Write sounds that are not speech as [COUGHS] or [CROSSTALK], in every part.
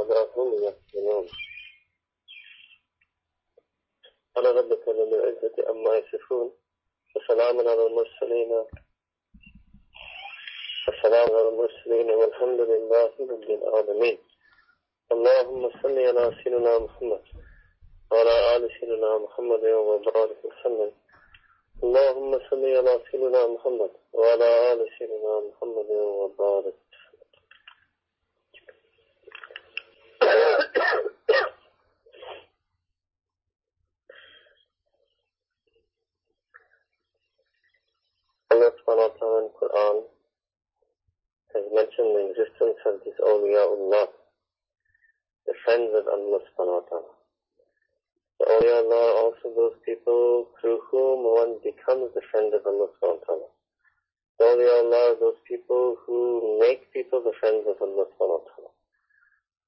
ولا هم يحزنون قال ربك للعزة أما يصفون وسلام على المرسلين. والسلام على المرسلين والحمد لله رب العالمين. اللهم صل على سيدنا محمد وعلى آل سيدنا محمد وبارك وسلم. اللهم صل على سيدنا محمد وعلى آل سيدنا محمد وبارك Allah subhanahu wa ta'ala Quran has mentioned the existence of these awliyaullah, the friends of Allah subhanahu wa ta'ala. The awliyaullah are also those people through whom one becomes the friend of Allah subhanahu wa ta'ala. The awliyaullah are those people who make people the friends of Allah subhanahu wa ta'ala.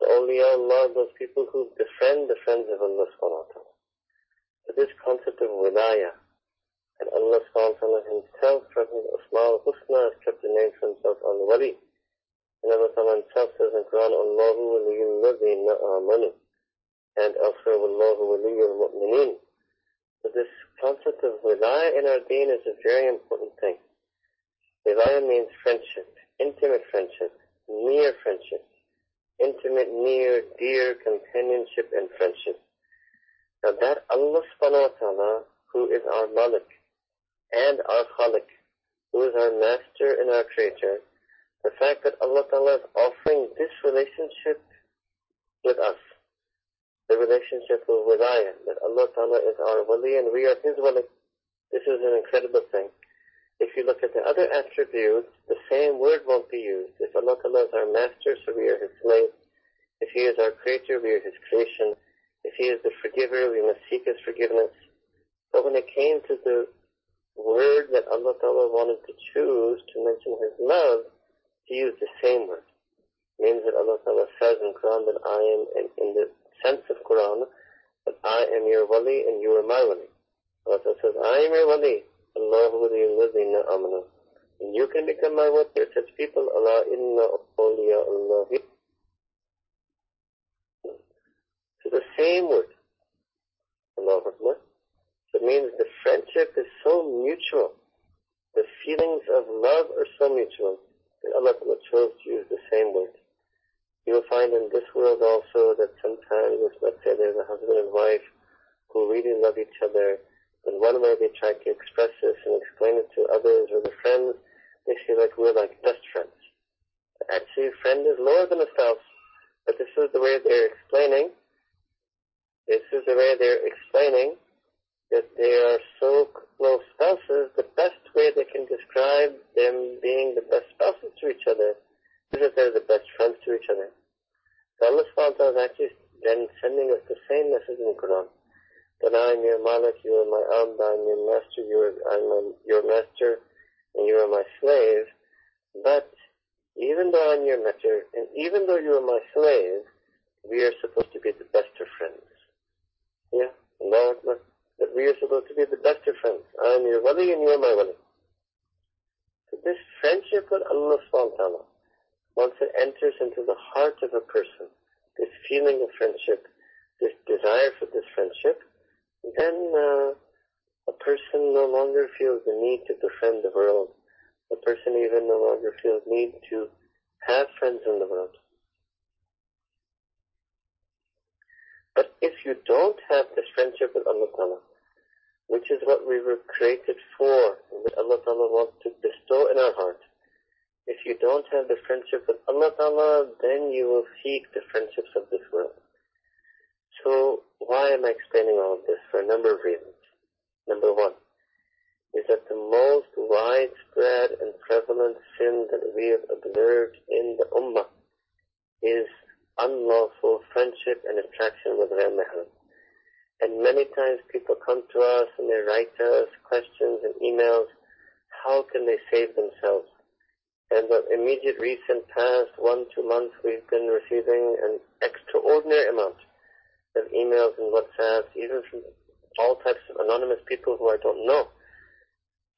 The awliyaullah are those people who befriend the friends of Allah subhanahu wa ta'ala. So this concept of wilayah, and Allah subhanahu wa ta'ala himself from his Asma al-Husna has kept the name for himself al-Wali. And Allah ta'ala himself says in Quran, Allahu waliyul ladhina amanu. And elsewhere, Wallahu waliyul mu'mineen. So this concept of wilaya in our deen is a very important thing. Wilaya means friendship, intimate friendship, near friendship, intimate, near, dear companionship and friendship. Now that Allah subhanahu wa ta'ala, who is our Malik, and our Khalik, who is our master and our creator, the fact that Allah Ta'ala is offering this relationship with us, the relationship of wilayah, that Allah Ta'ala is our wali and we are His wali, this is an incredible thing. If you look at the other attributes, the same word won't be used. If Allah Ta'ala is our master, so we are His slave. If He is our creator, we are His creation. If He is the forgiver, we must seek His forgiveness. But when it came to the word that Allah Ta'ala wanted to choose to mention His love, He used the same word. It means that Allah Ta'ala says in Quran that I am, in, in the sense of Quran, that I am your wali and you are my wali. Allah Ta'ala says, I am your wali. Allahu waliyul amanu. You can become my are such people, Allah inna awliya Allah. So the same word. Allahu Akbar. So it means the friendship is so mutual. The feelings of love are so mutual that Allah chose to use the same word. You will find in this world also that sometimes, let's say there's a husband and wife who really love each other, and one way they try to express this and explain it to others or their friends, feel like we're like best friends. Actually, friend is lower than a spouse, but this is the way they're explaining. This is the way they're explaining that they are so close spouses, the best way they can describe them being the best spouses to each other is that they're the best friends to each other. So Allah subhanahu is actually then sending us the same message in the Quran. That I am your Malik, you are my Abd, I am your master, you are I'm your master, and you are my slave. But even though I'm your master, and even though you are my slave, we are supposed to be the best of friends. Yeah? That we are supposed to be the best of friends. I am your wali and you are my wali. So this friendship with Allah subhanahu wa ta'ala, once it enters into the heart of a person, this feeling of friendship, this desire for this friendship, then uh, a person no longer feels the need to befriend the world. A person even no longer feels need to have friends in the world. But if you don't have this friendship with Allah Ta'ala, which is what we were created for, what Allah Ta'ala wants to bestow in our heart. If you don't have the friendship with Allah Ta'ala, then you will seek the friendships of this world. So, why am I explaining all of this? For a number of reasons. Number one, is that the most widespread and prevalent sin that we have observed in the Ummah is unlawful friendship and attraction with their mahram. And many times people come to us and they write us questions and emails. How can they save themselves? And the immediate recent past one, two months, we've been receiving an extraordinary amount of emails and WhatsApps, even from all types of anonymous people who I don't know,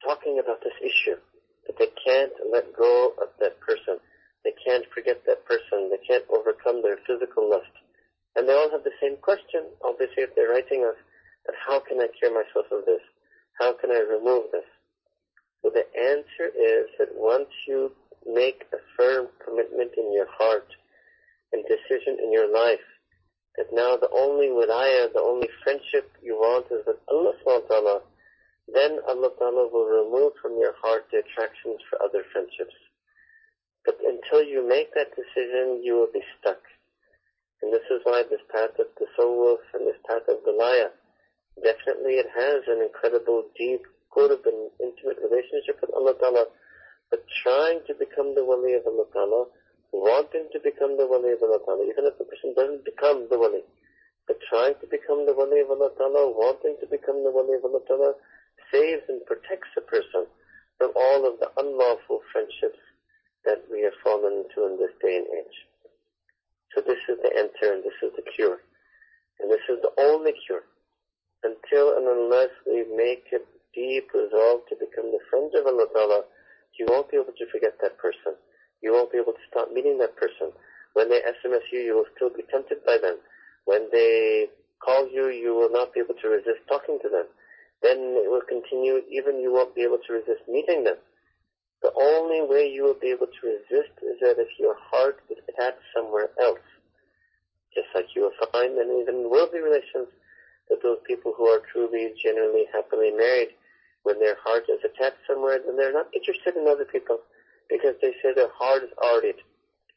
talking about this issue, that they can't let go of that person. They can't forget that person. They can't overcome their physical lust. And they all have the same question, obviously, if they're writing us, that how can I cure myself of this? How can I remove this? So the answer is that once you make a firm commitment in your heart and decision in your life, that now the only wilaya, the only friendship you want is with Allah subhanahu then Allah ta'ala will remove from your heart the attractions for other friendships. But until you make that decision, you will be stuck. And this is why this path of tasawwuf and this path of wilaya, definitely it has an incredible, deep, good and intimate relationship with Allah Ta'ala. But trying to become the wali of Allah Ta'ala, wanting to become the wali of Allah Ta'ala, even if the person doesn't become the wali, but trying to become the wali of Allah Ta'ala, wanting to become the wali of Allah Ta'ala, saves and protects a person from all of the unlawful friendships that we have fallen into in this day and age. So this is the answer and this is the cure. And this is the only cure. Until and unless we make a deep resolve to become the friends of Allah Ta'ala, you won't be able to forget that person. You won't be able to stop meeting that person. When they SMS you, you will still be tempted by them. When they call you, you will not be able to resist talking to them. Then it will continue, even you won't be able to resist meeting them. The only way you will be able to resist is that if your heart is attached somewhere else. Just like you will find in even worldly relations, that those people who are truly, generally, happily married, when their heart is attached somewhere, then they're not interested in other people because they say their heart is already.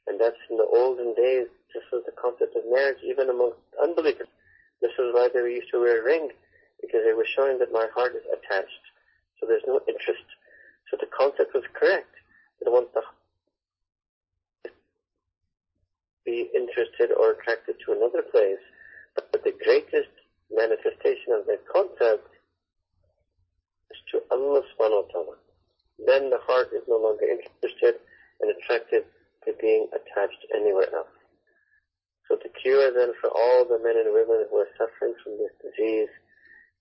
And that's in the olden days, this was the concept of marriage, even amongst unbelievers. This is why they used to wear a ring, because they were showing that my heart is attached. So there's no interest. So the concept was correct. That once the be interested or attracted to another place, but the greatest manifestation of that concept is to Allah subhanahu wa ta'ala. Then the heart is no longer interested and attracted to being attached anywhere else. So the cure then for all the men and women who are suffering from this disease,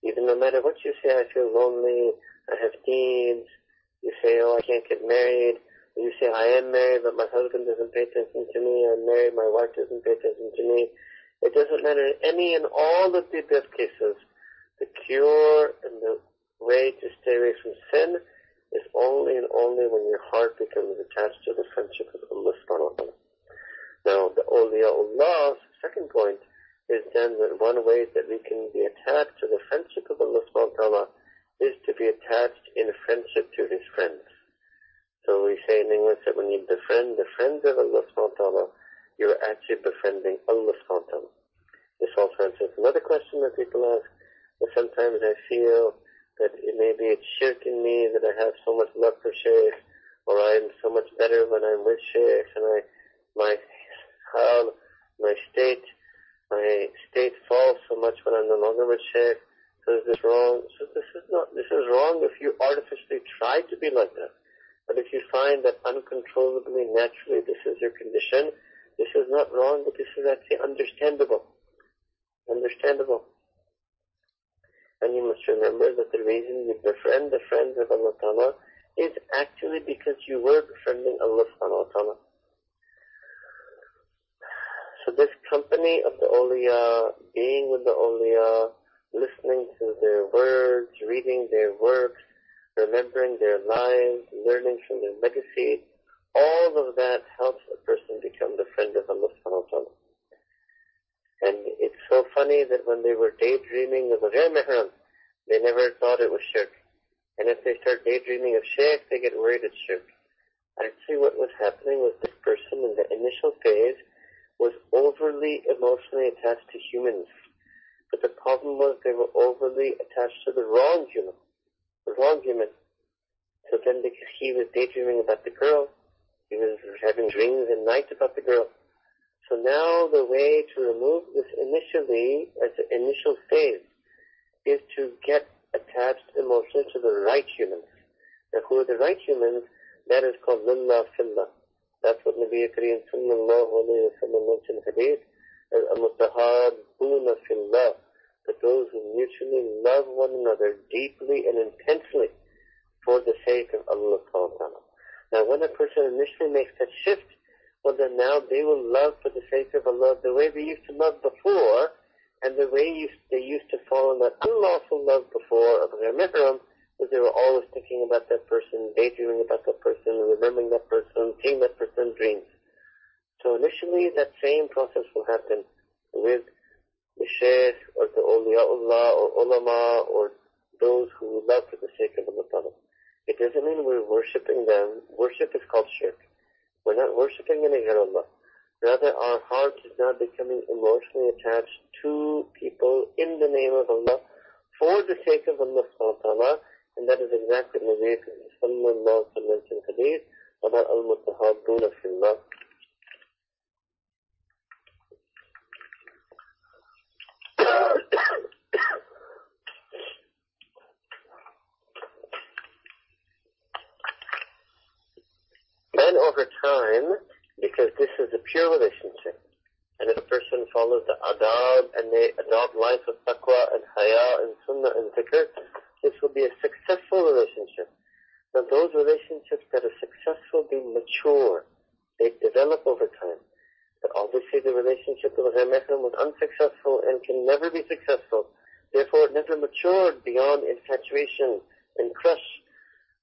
even no matter what you say, I feel lonely, I have needs, you say, oh, I can't get married, or you say, I am married, but my husband doesn't pay attention to me, I'm married, my wife doesn't pay attention to me, it doesn't matter. Any and all of the death cases, the cure and the way to stay away from sin is only and only when your heart becomes attached to the friendship of Allah subhanahu wa ta'ala. Now, the awliyaullah, second point, is then that one way that we can be attached to the friendship of Allah subhanahu wa ta'ala is to be attached in friendship to his friends. So we say in English that when you befriend the friends of Allah subhanahu wa ta'ala, you're actually befriending Allah subhanahu wa ta'ala. This also answers another question that people ask, sometimes I feel that it maybe it's shirk in me that I have so much love for Shaykh, or I'm so much better when I'm with Shaykh, and I, my hal, my state, my state falls so much when I'm no longer with Shaykh. So is this wrong? So this is not, this is wrong if you artificially try to be like that. But if you find that uncontrollably, naturally, this is your condition, this is not wrong, but this is actually understandable. Understandable. And you must remember that the reason you befriend the friends of Allah Ta'ala is actually because you were befriending Allah Subhanahu wa Ta'ala. So this company of the awliya, being with the awliya, listening to their words, reading their works, remembering their lives, learning from their legacy, all of that helps a person become the friend of Allah subhanahu wa ta'ala. And it's so funny that when they were daydreaming of the Ghair Mihram, they never thought it was shirk. And if they start daydreaming of Shaykh, they get worried it's shirk. Actually what was happening was this person in the initial phase was overly emotionally attached to humans. But the problem was they were overly attached to the wrong human. The wrong human. So then because he was daydreaming about the girl, he was having dreams at night about the girl. So now the way to remove this initially, as an initial phase, is to get attached emotionally to the right humans. Now who are the right humans? That is called lillah fillah. That's what Nabi Kareem sallallahu alayhi wa sallam mentioned hadith as al-mutahabuna fillah. That those who mutually love one another deeply and intensely for the sake of Allah subhanahu ta'ala. Now when a person initially makes that shift, well then now they will love for the sake of Allah the way they used to love before, and the way they used to fall in that unlawful love before of their mihram, was they were always thinking about that person, daydreaming about that person, remembering that person, seeing that person dreams. So initially that same process will happen with the shaykh or the awliyaullah or ulama or those who love for the sake of Allah It doesn't mean we're worshipping them. Worship is called shirk. We're not worshipping any Allah. Rather, our heart is now becoming emotionally attached to people in the name of Allah for the sake of Allah subhanahu and that is exactly what Nabi sallallahu wa mentioned hadith about al-mutahabbuna fillah. Then over time, because this is a pure relationship, and if a person follows the adab and they adopt life of taqwa and haya and sunnah and dhikr, this will be a successful relationship. Now those relationships that are successful, they mature. They develop over time. But obviously the relationship with Ghair was unsuccessful and can never be successful. Therefore it never matured beyond infatuation and crush.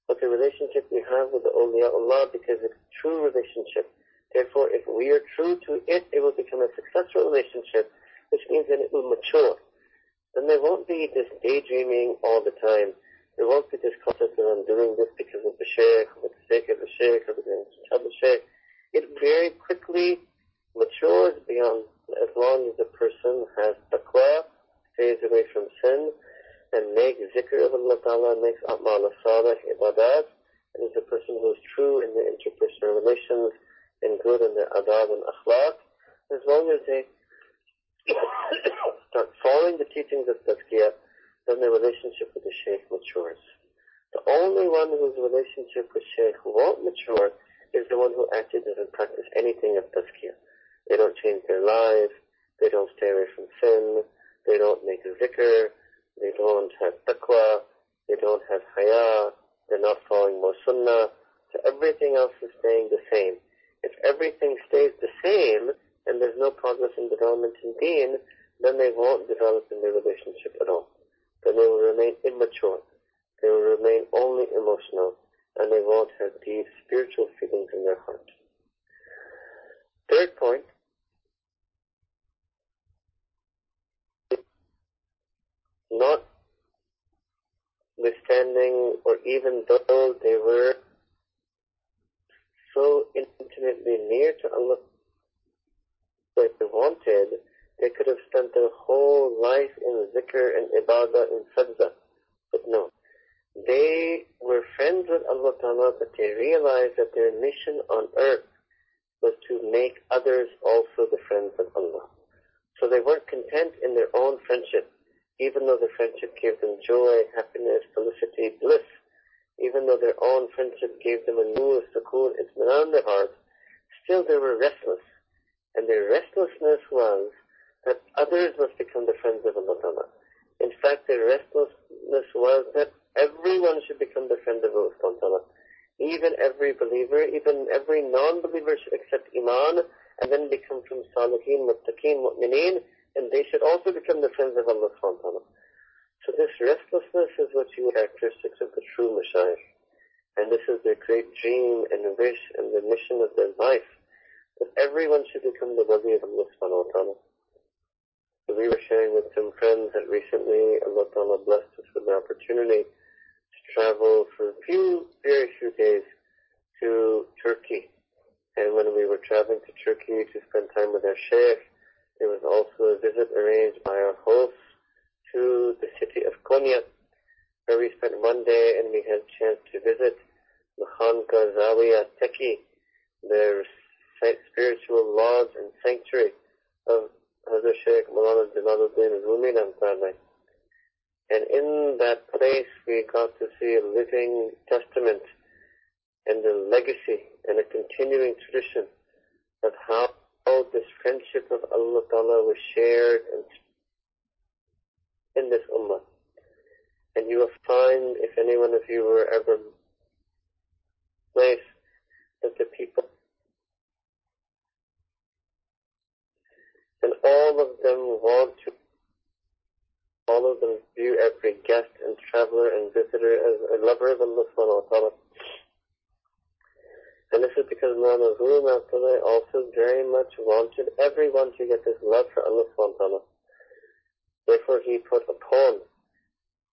But the relationship we have with the awliya Allah, because it's a true relationship. Therefore, if we are true to it, it will become a successful relationship, which means that it will mature. And there won't be this daydreaming all the time. There won't be this concept of I'm doing this because of the sheikh, or the sake of the sheikh, or because of the. It very quickly matures beyond as long as the person has taqwa, stays away from sin, and makes zikr of Allah Ta'ala, makes a'mal salih, ibadat, and is a person who is true in their interpersonal relations, and good in their adab and akhlaq, as long as they [COUGHS] start following the teachings of tazkiyah, then their relationship with the Shaykh matures. The only one whose relationship with Shaykh won't mature is the one who actually doesn't practice anything of tazkiyah. They don't change their lives, they don't stay away from sin, they don't make a zikr, they don't have taqwa, they don't have haya, they're not following more sunnah, so everything else is staying the same. If everything stays the same, and there's no progress and development in deen, then they won't develop in their relationship at all. Then they will remain immature. They will remain only emotional, and they won't have deep spiritual feelings in their heart. Third point, not withstanding or even though they were so intimately near to Allah if they wanted, they could have spent their whole life in zikr and ibadah and sajda. But no. They were friends with Allah Ta'ala, but they realized that their mission on earth was to make others also the friends of Allah. So they weren't content in their own friendship, even though the friendship gave them joy, happiness, felicity, bliss. Even though their own friendship gave them a nur, sukoon, itminan in their hearts, still they were restless and their restlessness was that others must become the friends of Allah Ta'ala. In fact, their restlessness was that everyone should become the friend of Allah Ta'ala. Even every believer, even every non-believer should accept Iman and then become from Salihin, Muttaqeen, Mu'mineen, and they should also become the friends of Allah Ta'ala. So this restlessness is what you characteristics of the true Messiah. And this is their great dream and wish and the mission of their life that everyone should become the wali of Allah subhanahu wa ta'ala. So we were sharing with some friends that recently Allah ta'ala blessed us with the opportunity to travel for a few, very few days to Turkey. And when we were traveling to Turkey to spend time with our sheikh, there was also a visit arranged by our hosts to the city of Konya, where we spent one day and we had a chance to visit the Khanka Zawiya Teki, the spiritual lodge and sanctuary of Hazrat Sheikh Mawlana Jalaluddin Rumi. And in that place we got to see a living testament and a legacy and a continuing tradition of how Oh, this friendship of Allah Ta'ala was shared in this ummah. And you will find, if any one of you were ever place, that the people And all of them want to, all of them view every guest and traveler and visitor as a lover of Allah ta'ala. And this is because Mawlana Zul also very much wanted everyone to get this love for Allah subhanahu. Therefore he put a poem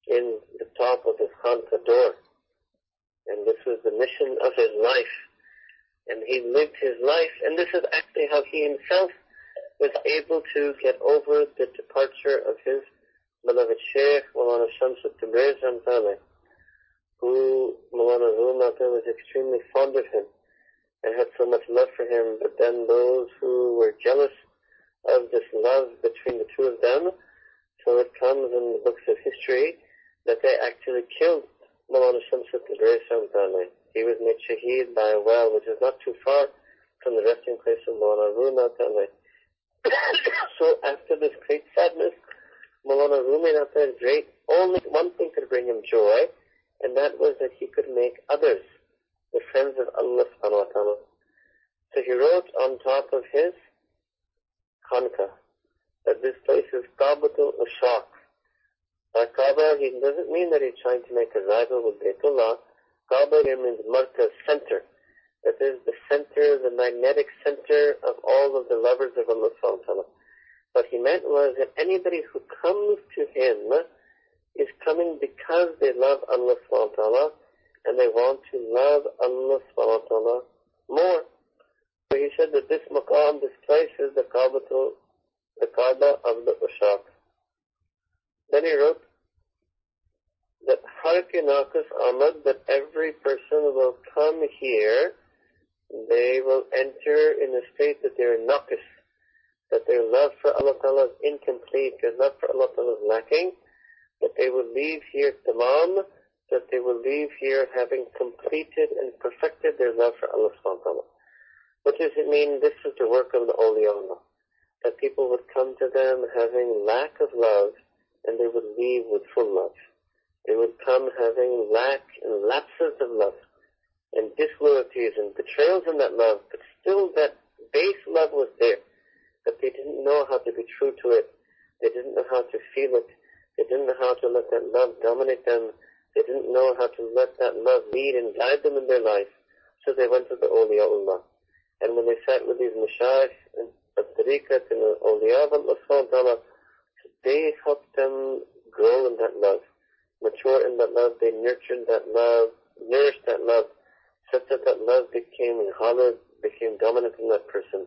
in the top of his Khanqa door. And this was the mission of his life. And he lived his life, and this is actually how he himself was able to get over the departure of his beloved Shaykh, Mawlana Shams al-Tabriz who Mawlana Zul was extremely fond of him and had so much love for him, but then those who were jealous of this love between the two of them, so it comes in the books of history that they actually killed Mawlana Shamsut al He was made shaheed by a well, which is not too far from the resting place of Mawlana Rumi [COUGHS] So after this great sadness, Mawlana Rumi great, only one thing could bring him joy, and that was that he could make others the friends of Allah subhanahu wa ta'ala. So he wrote on top of his Khanka that this place is Kaabatul Ushaq. By Kaaba, he doesn't mean that he's trying to make a rival with Baytullah. Kaaba here means Markaz, center. That is the center, the magnetic center of all of the lovers of Allah subhanahu wa ta'ala. What he meant was that anybody who comes to him is coming because they love Allah subhanahu wa ta'ala and they want to love Allah subhanahu wa ta'ala more. So he said that this maqam, this place is the Kaaba, to, the Kaaba of the Ushaq. Then he wrote that Harki Naqis amad, that every person will come here, they will enter in a state that they're Naqis, that their love for Allah Ta'ala is incomplete, their love for Allah Ta'ala is lacking, that they will leave here tamam, that they will leave here having completed and perfected their love for Allah subhanahu wa ta'ala. What does it mean? This is the work of the awliya That people would come to them having lack of love and they would leave with full love. They would come having lack and lapses of love and disloyalties and betrayals in that love, but still that base love was there. That they didn't know how to be true to it. They didn't know how to feel it. They didn't know how to let that love dominate them they didn't know how to let that love lead and guide them in their life, so they went to the awliyaullah. And when they sat with these mashayikh and the tariqat and the awliya of Allah they helped them grow in that love, mature in that love, they nurtured that love, nourished that love, such that that love became ghalib, became dominant in that person,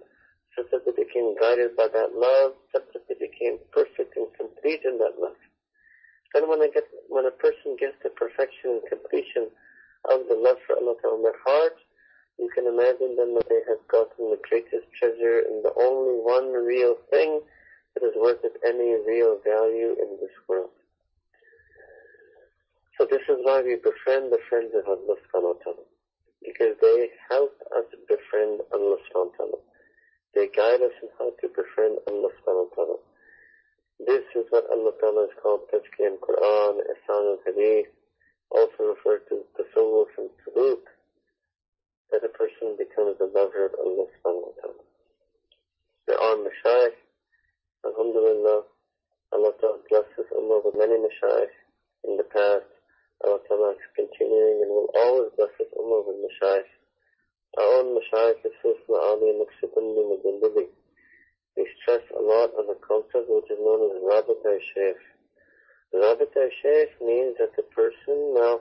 such that they became guided by that love, such that they became perfect and complete in that love. Then when, get, when a person gets the perfection and completion of the love for Allah in their heart, you can imagine then that they have gotten the greatest treasure and the only one real thing that is worth of any real value in this world. So this is why we befriend the friends of Allah subhanahu. Because they help us befriend Allah subhanahu. They guide us in how to befriend Allah subhanahu. This is what Allah Ta'ala is called Tazkiyah in Quran, Ihsan al-Hadith, also referred to the Tasawwuf and Suluk, that a person becomes a lover of Allah subhanahu wa ta'ala. There are mashayikh, alhamdulillah, Allah Ta'ala blesses Allah with many mashayikh in the past. Allah Ta'ala is continuing and will always bless us Allah with mashayikh. Our own mashayikh is Sultan Ali Naqshbandi Mujaddidi we stress a lot on the concept which is known as Rabat al-Shaykh. Rabat al-Shaykh means that the person, now,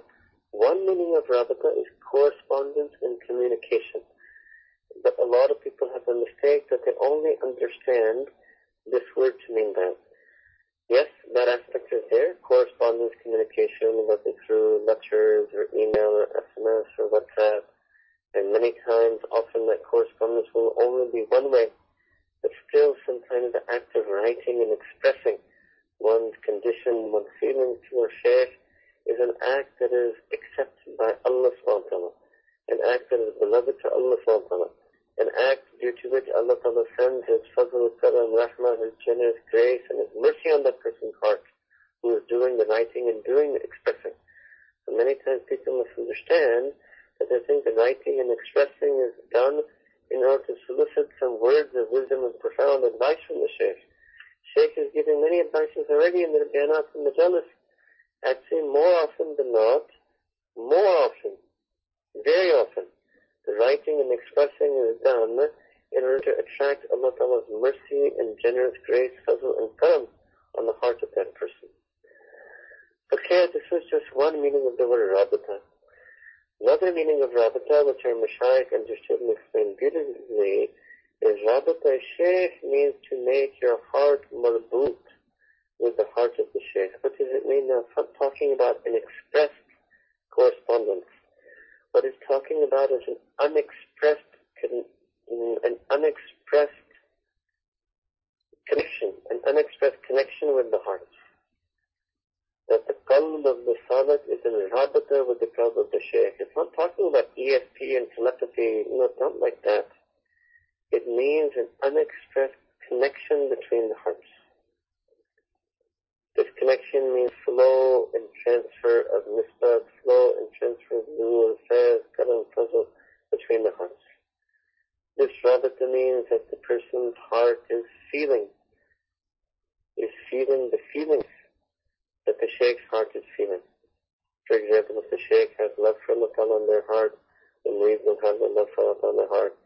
one meaning of Rabata is correspondence and communication. But a lot of people have the mistake that they only understand this word to mean that. Yes, that aspect is there, correspondence, communication, whether through lectures or email or SMS or WhatsApp. And many times, often that correspondence will only be one way but still some sometimes the act of writing and expressing one's condition, one's feelings to a shaykh is an act that is accepted by Allah subhanahu an act that is beloved to Allah subhanahu an act due to which Allah ta'ala sends His fazl, karam, rahmah, His generous grace and His mercy on that person's heart who is doing the writing and doing the expressing. So many times people must understand that they think the writing and expressing is done in order to solicit some words of wisdom and profound advice from the Sheikh. Sheikh is giving many advices already in the Bayanat and Majalis. I'd say more often than not, more often, very often, the writing and expressing is done in order to attract Allah Ta'ala's mercy and generous grace, fazl and karam on the heart of that person. Okay, this was just one meaning of the word rabata. Another meaning of rabata, which our Mashaykh understood and explained beautifully, is rabata shaykh means to make your heart marboot with the heart of the shaykh. What does it mean now? Talking about an expressed correspondence. What it's talking about is an unexpressed, an unexpressed connection, an unexpressed connection with the heart. That the qalb of the salik is in rabata with the qalb of the shaykh. It's not talking about ESP and telepathy, no, it's not like that. It means an unexpressed connection between the hearts. This connection means flow and transfer of nisbat, flow and transfer of nur, faiz, karam, fazl between the hearts. This rabata means that the person's heart is feeling, is feeling the feelings sheikh's heart is feeling. For example, if the sheikh has love for Allah in their heart, the will have the love for Allah in their heart.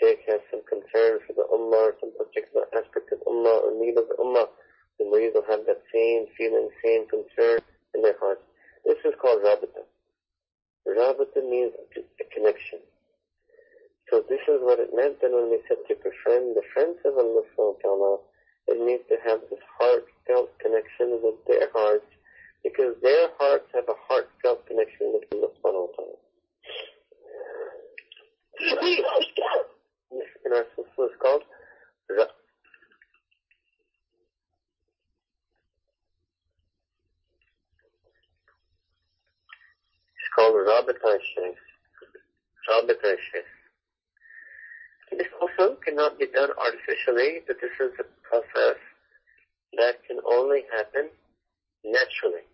Sheikh has some concern for the ummah or some particular aspect of ummah or need of the ummah the will have that same feeling, same concern in their hearts. This is called Rabita. Rabita means a connection. So this is what it meant then when we said to befriend the friends of Allah subhanahu it means to have this heartfelt connection with their hearts because their hearts have a heartfelt connection with Allah subhanahu wa ta'ala. in our is called called Rabita Sheikh. Rabita Sheikh. This also cannot be done artificially, but this is a process that can only happen naturally.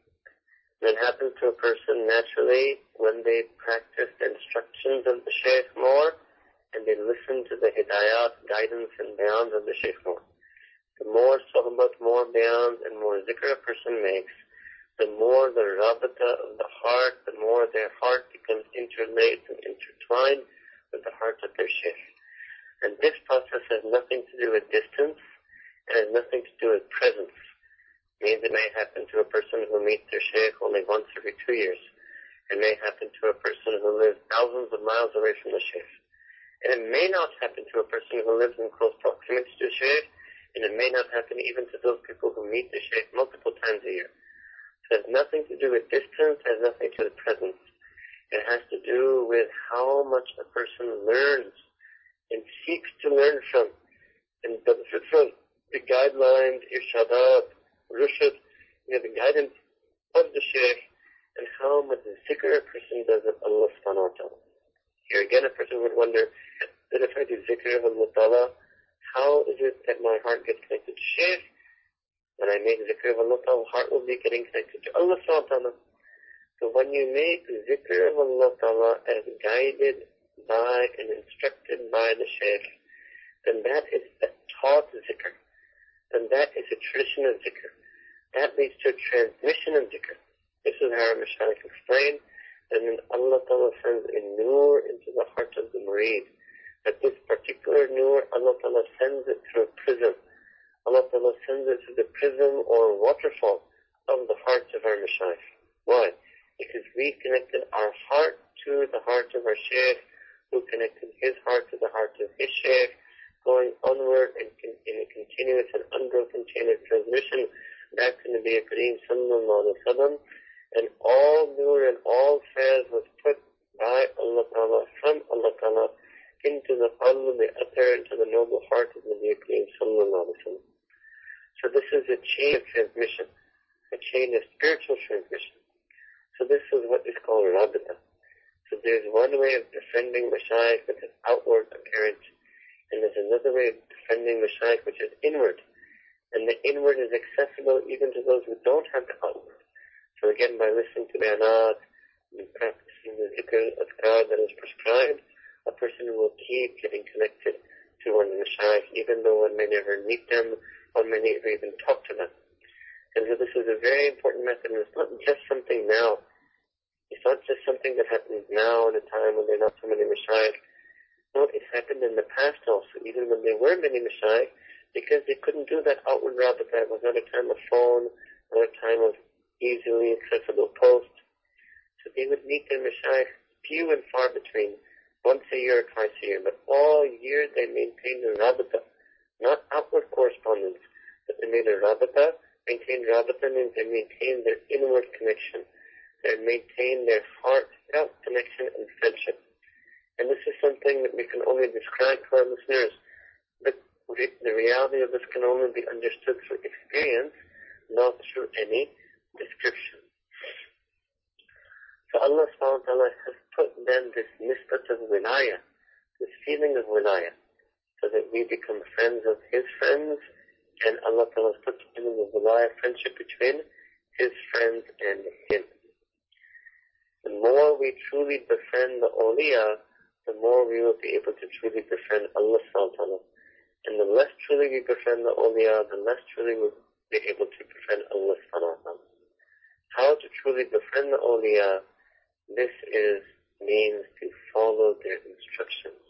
It happens to a person naturally when they practice the instructions of the Shaykh more and they listen to the hidayat, guidance and bayans of the Shaykh more. The more sohbat, more bayans and more zikr a person makes, the more the rabata of the heart, the more their heart becomes interlaced and intertwined with the heart of their sheikh. And this process has nothing to do with distance and has nothing to do with presence. Means it may happen to a person who meets their sheikh only once every two years. It may happen to a person who lives thousands of miles away from the sheikh. And it may not happen to a person who lives in close proximity to the sheikh, and it may not happen even to those people who meet the sheikh multiple times a year. It has nothing to do with distance, it has nothing to do with presence. It has to do with how much a person learns and seeks to learn from and benefit from the guidelines, irshadat, rushd, you know, the guidance of the sheikh, and how much zikr a person does of Allah subhanahu wa ta'ala. Here again, a person would wonder that if I do zikr of Allah ta'ala, how is it that my heart gets connected to Shaykh when I make zikr of Allah Ta'ala, heart will be getting connected to Allah Ta'ala. So when you make zikr of Allah Ta'ala as guided by and instructed by the sheikh, then that is a taught zikr. Then that is a tradition of zikr. That leads to a transmission of zikr. This is how Mashaykh explained. And then Allah Ta'ala sends a nur into the heart of the murid. That this particular nur, Allah Ta'ala sends it through a prism Allah Ta'ala sends it to the prism or waterfall of the hearts of our Mashaykh. Why? Because we connected our heart to the heart of our Shaykh, who connected his heart to the heart of his Shaykh, going onward in, in a continuous and unbroken chain of transmission back to Nabi Kareem sallallahu alayhi wa and all nur and all faiz was put by Allah Ta'ala, from Allah Ta'ala, into the qalb, the utter, into the noble heart of Nabi Kareem sallallahu alayhi wa so this is a chain of transmission, a chain of spiritual transmission. So this is what is called rabita. So there's one way of defending Mashaykh which is outward appearance, and there's another way of defending Mashaykh which is inward. And the inward is accessible even to those who don't have the outward. So again, by listening to bayanat, and practicing the zikr adhkar that is prescribed, a person will keep getting connected to one of the Shaykh, even though one may never meet them, one may never even talk to them. And so this is a very important method, and it's not just something now. It's not just something that happens now in a time when there are not so many Mashaykh. No, it happened in the past also, even when there were many Mashaykh, because they couldn't do that outward rabita. It was not a time of phone, not a time of easily accessible post. So they would meet their Mashaykh few and far between, once a year or twice a year, but all year they maintained a rabita, not outward correspondence, but they made a rabita. Maintained rabita means they maintained their inward connection. They maintained their heartfelt connection and friendship. And this is something that we can only describe to our listeners. The reality of this can only be understood through experience, not through any description. So Allah subhanahu wa ta'ala has put then this nisbat of wilaya, this feeling of wilaya, so that we become friends of His friends, and Allah ta'ala has put the feeling of wilaya, friendship between His friends and Him. The more we truly befriend the awliya, the more we will be able to truly befriend Allah subhanahu wa ta'ala. And the less truly we befriend the awliya, the less truly we'll be able to befriend Allah subhanahu. How to truly befriend the awliya this is means to follow their instructions.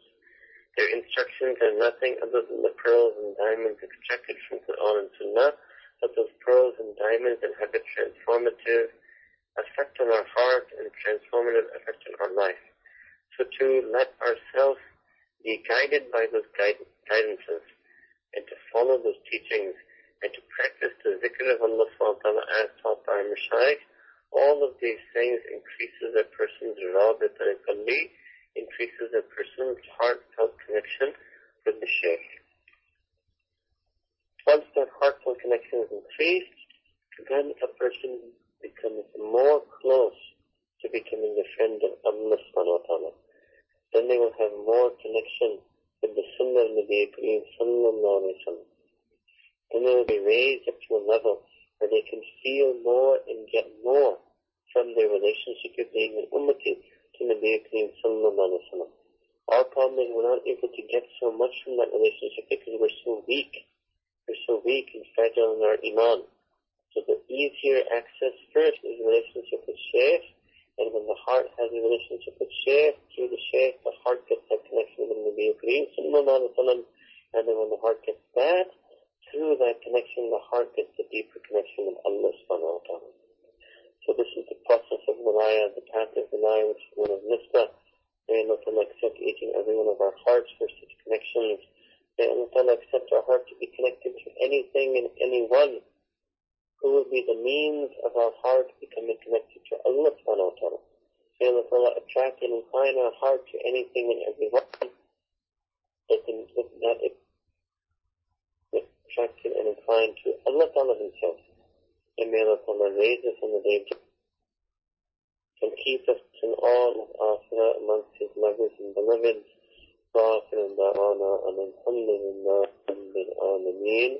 Their instructions are nothing other than the pearls and diamonds extracted from Quran and Sunnah, but those pearls and diamonds have a transformative effect on our heart and transformative effect on our life. So to let ourselves be guided by those guid- guidances and to follow those teachings and to practice the zikr of Allah subhanahu as taught by Mashaykh all of these things increases a person's rabit al-qalbi, increases a person's heartfelt connection with the Shaykh. Once that heartfelt connection is increased, then a person becomes more close to becoming a friend of Allah ta'ala. Then they will have more connection Sunnah of Nabi Kareem sallallahu sallam. Then they will be raised up to a level where they can feel more and get more from their relationship with being an ummati to Nabi Kareem sallallahu alayhi wa sallam. Our problem is we're not able to get so much from that relationship because we're so weak. We're so weak and fragile in our iman. So the easier access first is relationship with Shaykh, and when the heart has a relationship with Shaykh, through the Shaykh, the heart gets that connection with Nabi Kareem sallallahu alayhi wa sallam, and then when the heart gets that, through that connection, the heart gets a deeper connection with Allah subhanahu wa ta'ala. So this is the process of wilaya, the path of wilaya, which is one of nisbah. May Allah Ta'ala accept each and every one of our hearts for such connections. May Allah Ta'ala accept our heart to be connected to anything and anyone be the means of our heart becoming connected to Allah subhanahu wa ta'ala. May Allah Ta'ala attract and incline our heart to anything and everyone that, that it attracted and inclined to Allah Ta'ala himself and may Allah raise us on the day of and keep us in all of Akhirah amongst His lovers and beloveds. وآخر دعوانا أن الحمد لله رب العالمين.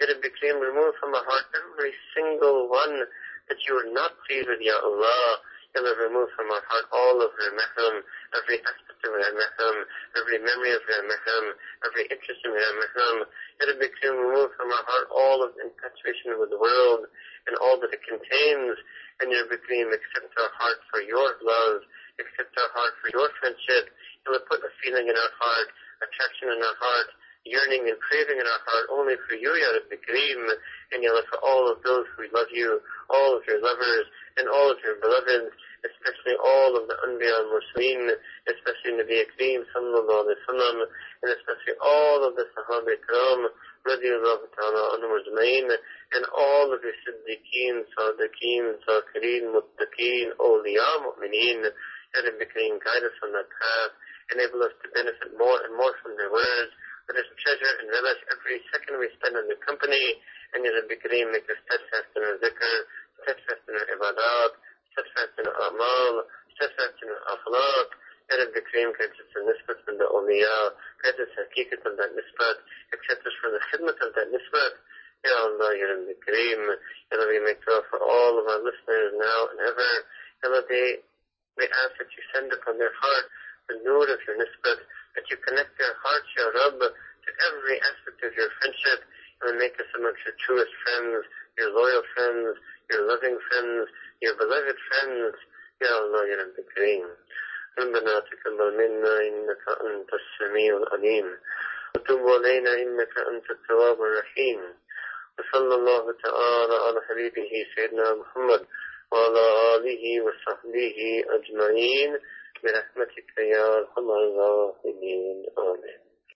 Ya Rabbi Kareem, remove from our heart every single one that you are not pleased with, Ya Allah. Ya Allah, remove from our heart all of their mahram, every aspect of their mahram, every memory of their mahram, every interest in their mahram. Ya Rabbi Kareem, remove from our heart all of infatuation with the world and all that it contains and your Bikrim, accept our heart for your love, accept our heart for your friendship, and will put a feeling in our heart, attraction in our heart, yearning and craving in our heart only for you, Ya Rabbi Kareem, and Ya for all of those who love you, all of your lovers, and all of your beloveds, especially all of the Anbiya Mursaleen, especially Nabi Kareem, sallallahu alayhi wa sallam, and especially all of the Sahaba Ikram, radiallahu ta'ala anhum ajma'in, and all of the Siddiqeen, Sadiqeen, Zakireen, Muttaqeen, Awliya, Mu'mineen, and in between, guide us on that path, enable us to benefit more and more from their words. Let us treasure and relish every second we spend in their company. And Ya Rabbi Kareem, make us steadfast in our zikr, steadfast in our ibadat, steadfast in our amal, steadfast in our akhlaq. Ya Rabbi Kareem, grant us the nisbat from the awliya, grant us hakikat of that nisbat, accept us from the khidmat of that nisbat. Ya Allah, Ya Rabbi Kareem, Ya Rabbi, make dua for all of our listeners now and ever. Ya Rabbi, we ask that you send upon their heart the nur of your nisbat, that you connect their hearts, Ya Rabb, to every aspect of your friendship, and make us amongst your truest friends, your loyal friends, your loving friends, your beloved friends. Ya Allah, Ya Rabbi Kareem. ربنا تقبل منا إنك أنت السميع العليم وتب علينا إنك أنت التواب الرحيم وصلى الله تعالى على حبيبه سيدنا محمد وعلى آله وصحبه أجمعين برحمتك يا أرحم الراحمين. آمين.